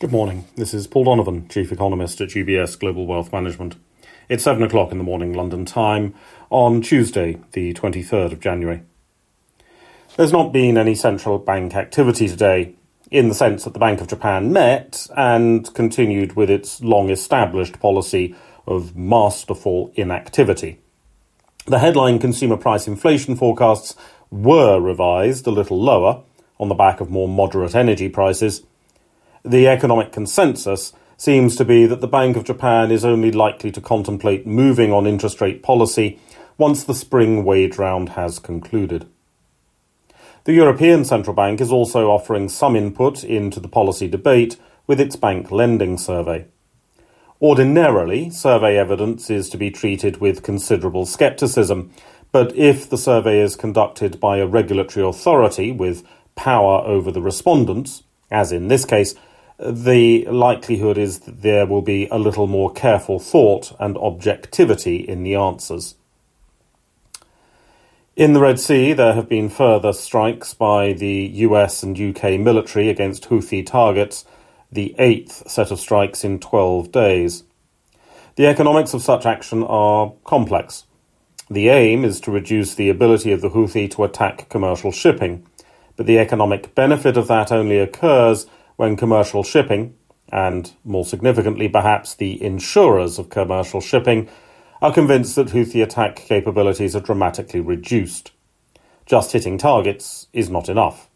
Good morning. This is Paul Donovan, Chief Economist at UBS Global Wealth Management. It's 7 o'clock in the morning London time on Tuesday, the 23rd of January. There's not been any central bank activity today, in the sense that the Bank of Japan met and continued with its long established policy of masterful inactivity. The headline consumer price inflation forecasts were revised a little lower on the back of more moderate energy prices the economic consensus seems to be that the Bank of Japan is only likely to contemplate moving on interest rate policy once the spring wage round has concluded. The European Central Bank is also offering some input into the policy debate with its bank lending survey. Ordinarily, survey evidence is to be treated with considerable scepticism, but if the survey is conducted by a regulatory authority with power over the respondents, as in this case, the likelihood is that there will be a little more careful thought and objectivity in the answers. In the Red Sea, there have been further strikes by the US and UK military against Houthi targets, the eighth set of strikes in 12 days. The economics of such action are complex. The aim is to reduce the ability of the Houthi to attack commercial shipping, but the economic benefit of that only occurs when commercial shipping, and more significantly perhaps the insurers of commercial shipping, are convinced that Houthi attack capabilities are dramatically reduced. Just hitting targets is not enough.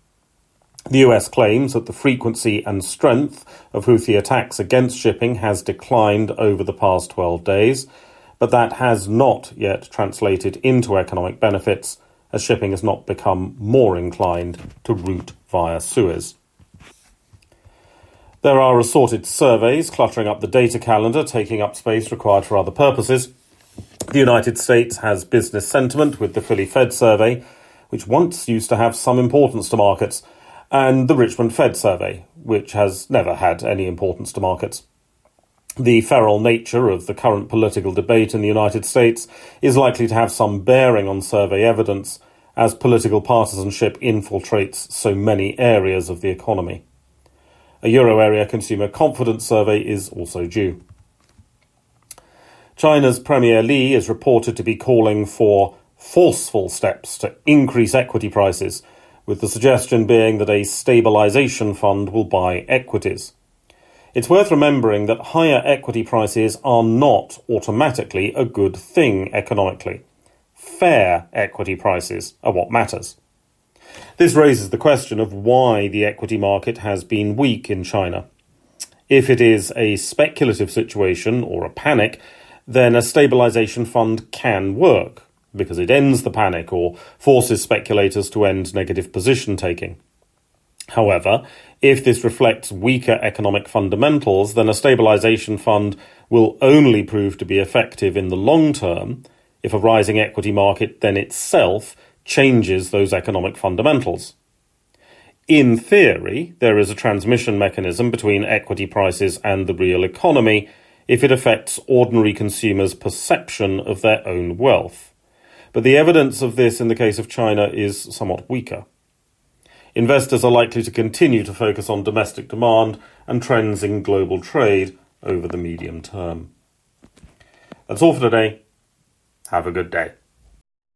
The US claims that the frequency and strength of Houthi attacks against shipping has declined over the past 12 days, but that has not yet translated into economic benefits as shipping has not become more inclined to route via Suez. There are assorted surveys cluttering up the data calendar, taking up space required for other purposes. The United States has business sentiment with the Philly Fed survey, which once used to have some importance to markets, and the Richmond Fed survey, which has never had any importance to markets. The feral nature of the current political debate in the United States is likely to have some bearing on survey evidence, as political partisanship infiltrates so many areas of the economy. A euro area consumer confidence survey is also due. China's Premier Li is reported to be calling for forceful steps to increase equity prices, with the suggestion being that a stabilization fund will buy equities. It's worth remembering that higher equity prices are not automatically a good thing economically. Fair equity prices are what matters. This raises the question of why the equity market has been weak in China. If it is a speculative situation or a panic, then a stabilization fund can work because it ends the panic or forces speculators to end negative position taking. However, if this reflects weaker economic fundamentals, then a stabilization fund will only prove to be effective in the long term if a rising equity market then itself changes those economic fundamentals. In theory, there is a transmission mechanism between equity prices and the real economy if it affects ordinary consumers' perception of their own wealth. But the evidence of this in the case of China is somewhat weaker. Investors are likely to continue to focus on domestic demand and trends in global trade over the medium term. That's all for today. Have a good day.